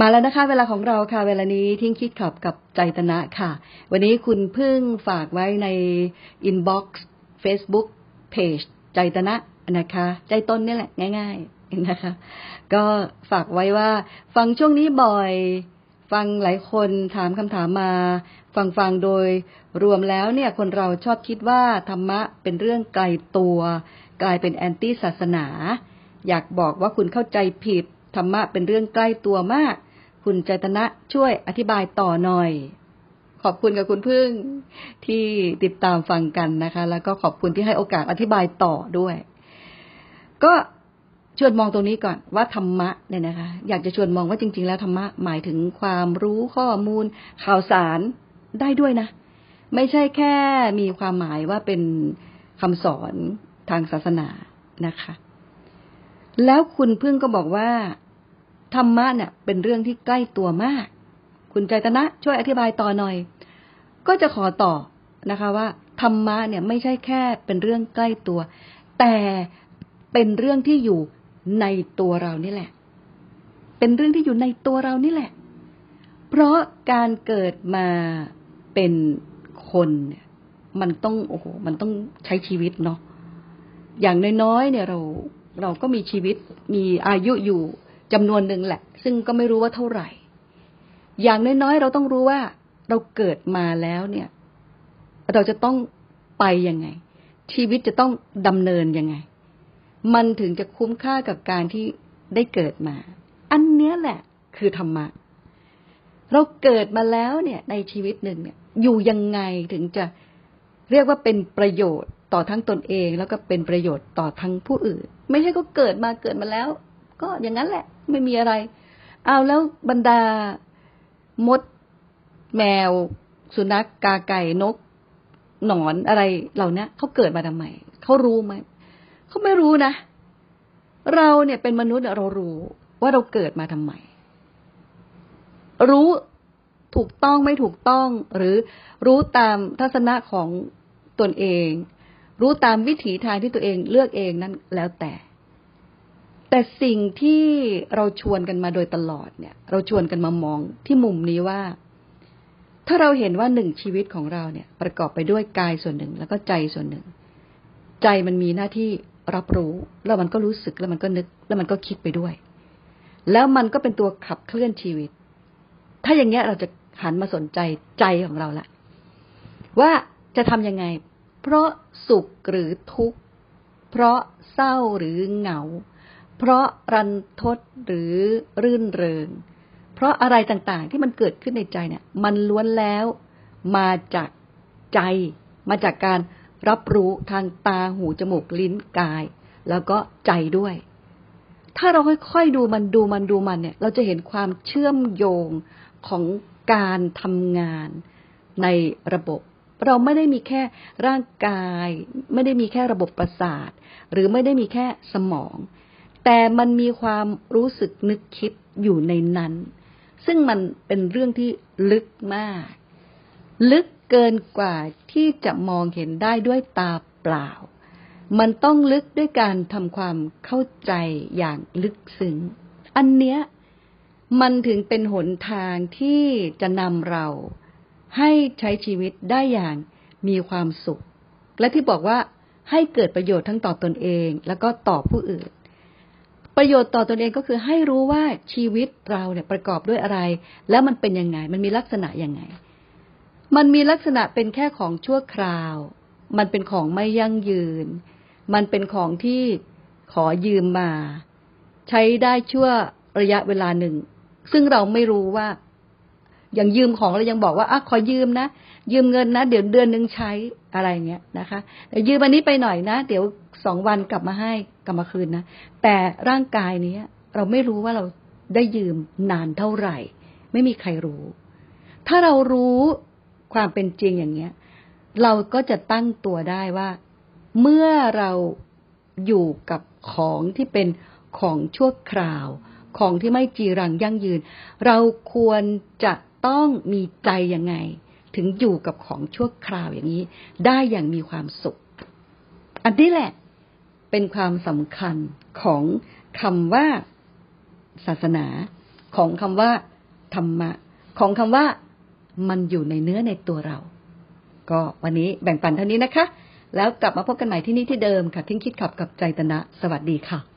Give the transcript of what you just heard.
มาแล้วนะคะ เวลาของเราค่ะ เวลานี้ทิ้งคิดขับกับใจตนะค่ะ วันนี้คุณเพิ่งฝากไว้ในอินบ็อกซ์เฟซบุ๊กเพจใจตนะนะคะ ใจต้นนี่แหละ ง่ายๆนะคะ ก็ฝากไว้ว่า ฟังช่วงนี้บ่อย ฟังหลายคนถามคำถามมา ฟังฟังโดยรวมแล้วเนี่ยคนเราชอบคิดว่าธรรมะเป็นเรื่องไกลตัว กลายเป็นแอนตี้ศาสนา อยากบอกว่าคุณเข้าใจผิด ธรรมะเป็นเรื่องใกล้ตัวมาก คุณใจตนะช่วยอธิบายต่อหน่อย ขอบคุณกับคุณพึ่งที่ติดตามฟังกันนะคะ แล้วก็ขอบคุณที่ให้โอกาสอธิบายต่อด้วย ก็ชวนมองตรงนี้ก่อนว่าธรรมะเนี่ยนะคะ อยากจะชวนมองว่าจริง ๆ แล้วธรรมะหมายถึงความรู้ข้อมูล ข่าวสารได้ด้วยนะ ไม่ใช่แค่มีความหมายว่าเป็นคำสอนทางศาสนานะคะ แล้วคุณพึ่งก็บอกว่า ธรรมะเนี่ยเป็นเรื่องที่ใกล้ตัวมาก คุณใจตนะ ช่วยอธิบายต่อหน่อย ก็จะขอต่อนะคะว่าธรรมะเนี่ยไม่ใช่แค่เป็นเรื่องใกล้ตัว แต่เป็นเรื่องที่อยู่ในตัวเรานี่แหละ เป็นเรื่องที่อยู่ในตัวเรานี่แหละ เพราะการเกิดมาเป็นคนเนี่ยมันต้องโอ้โหมันต้องใช้ชีวิตเนาะอย่างน้อยๆเนี่ยเราเราก็มีชีวิตมีอายุอยู่ จำนวนหนึ่งแหละ ซึ่งก็ไม่รู้ว่าเท่าไหร่ อย่างน้อยๆเราต้องรู้ว่าเราเกิดมาแล้วเนี่ย เราจะต้องไปยังไง ชีวิตจะต้องดำเนินยังไง มันถึงจะคุ้มค่ากับการที่ได้เกิดมา อันเนี้ยแหละ คือธรรมะ เราเกิดมาแล้วเนี่ย ในชีวิตหนึ่งเนี่ย อยู่ยังไงถึงจะเรียกว่าเป็นประโยชน์ต่อทั้งตนเอง แล้วก็เป็นประโยชน์ต่อทั้งผู้อื่น ไม่ใช่ก็เกิดมาเกิดมาแล้ว ก็อย่างนั้นแหละ ไม่มีอะไร เอาแล้วบรรดามด แมว สุนัขกาไก่นก หนอนอะไรเหล่านี้เขาเกิดมาทำไมเขารู้ไหมเขาไม่รู้นะ เราเนี่ยเป็นมนุษย์เรารู้ว่าเราเกิดมาทำไม รู้ถูกต้องไม่ถูกต้อง หรือรู้ตามทัศนะของตนเอง รู้ตามวิถีทางที่ตัวเองเลือกเองนั้นแล้วแต่ แต่สิ่งที่เราชวนกันมาโดยตลอดเนี่ย เราชวนกันมามองที่มุมนี้ว่า ถ้าเราเห็นว่าหนึ่งชีวิตของเราเนี่ย ประกอบไปด้วยกายส่วนหนึ่งแล้วก็ใจส่วนหนึ่ง ใจมันมีหน้าที่รับรู้แล้วมันก็รู้สึกแล้วมันก็นึก แล้วมันก็คิดไปด้วย แล้วมันก็เป็นตัวขับเคลื่อนชีวิต ถ้าอย่างเงี้ยเราจะหันมาสนใจใจของเราละว่าจะทำยังไง เพราะสุขหรือทุกข์ เพราะเศร้าหรือเหงา เพราะรันทดหรือรื่นเริง เพราะอะไรต่างๆที่มันเกิดขึ้นในใจเนี่ย มันล้วนแล้วมาจากใจ มาจากการรับรู้ทางตาหูจมูกลิ้นกาย แล้วก็ใจด้วย ถ้าเราค่อยๆดูมันดูมันดูมันเนี่ย เราจะเห็นความเชื่อมโยงของการทำงานในระบบ เราไม่ได้มีแค่ร่างกาย ไม่ได้มีแค่ระบบประสาท หรือไม่ได้มีแค่สมอง แต่มันมีความรู้สึกนึกคิดอยู่ในนั้น ซึ่งมันเป็นเรื่องที่ลึกมาก ลึกเกินกว่าที่จะมองเห็นได้ด้วยตาเปล่า มันต้องลึกด้วยการทำความเข้าใจอย่างลึกซึ้ง อันเนี้ยมันถึงเป็นหนทางที่จะนำเราให้ใช้ชีวิตได้อย่างมีความสุข และที่บอกว่าให้เกิดประโยชน์ทั้งต่อตอนเอง แล้วก็ต่อผู้อื่น ประโยชน์ต่อตอนเองก็คือให้รู้ว่าชีวิตเราเนี่ยประกอบด้วยอะไร แล้วมันเป็นยังไง มันมีลักษณะยังไง มันมีลักษณะเป็นแค่ของชั่วคราว มันเป็นของไม่ยั่งยืน มันเป็นของที่ขอยืมมา ใช้ได้ชั่วระยะเวลาหนึ่ง ซึ่งเราไม่รู้ว่า อย่างยืมของเรายังบอกว่าอะขอยืมนะยืมเงินนะเดี๋ยวเดือนหนึ่งใช้อะไรเงี้ยนะคะยืมอันนี้ไปหน่อยนะ เดี๋ยวสองวันกลับมาให้กลับมาคืนนะแต่ร่างกายนี้เราไม่รู้ว่าเราได้ยืมนานเท่าไหร่ ไม่มีใครรู้ ถ้าเรารู้ความเป็นจริงอย่างเงี้ย เราก็จะตั้งตัวได้ว่า เมื่อเราอยู่กับของที่เป็นของชั่วคราว ของที่ไม่จีรังยั่งยืน เราควรจะ ต้องมีใจยังไง ถึงอยู่กับของชั่วคราวอย่างนี้ ได้อย่างมีความสุข อันนี้แหละเป็นความสำคัญของคำว่าศาสนา ของคำว่าธรรมะ ของคำว่ามันอยู่ในเนื้อในตัวเรา ก็วันนี้แบ่งปันเท่านี้นะคะ แล้วกลับมาพบกันใหม่ที่นี่ที่เดิมค่ะ ทิ้งคิดขับกับใจตนะ สวัสดีค่ะ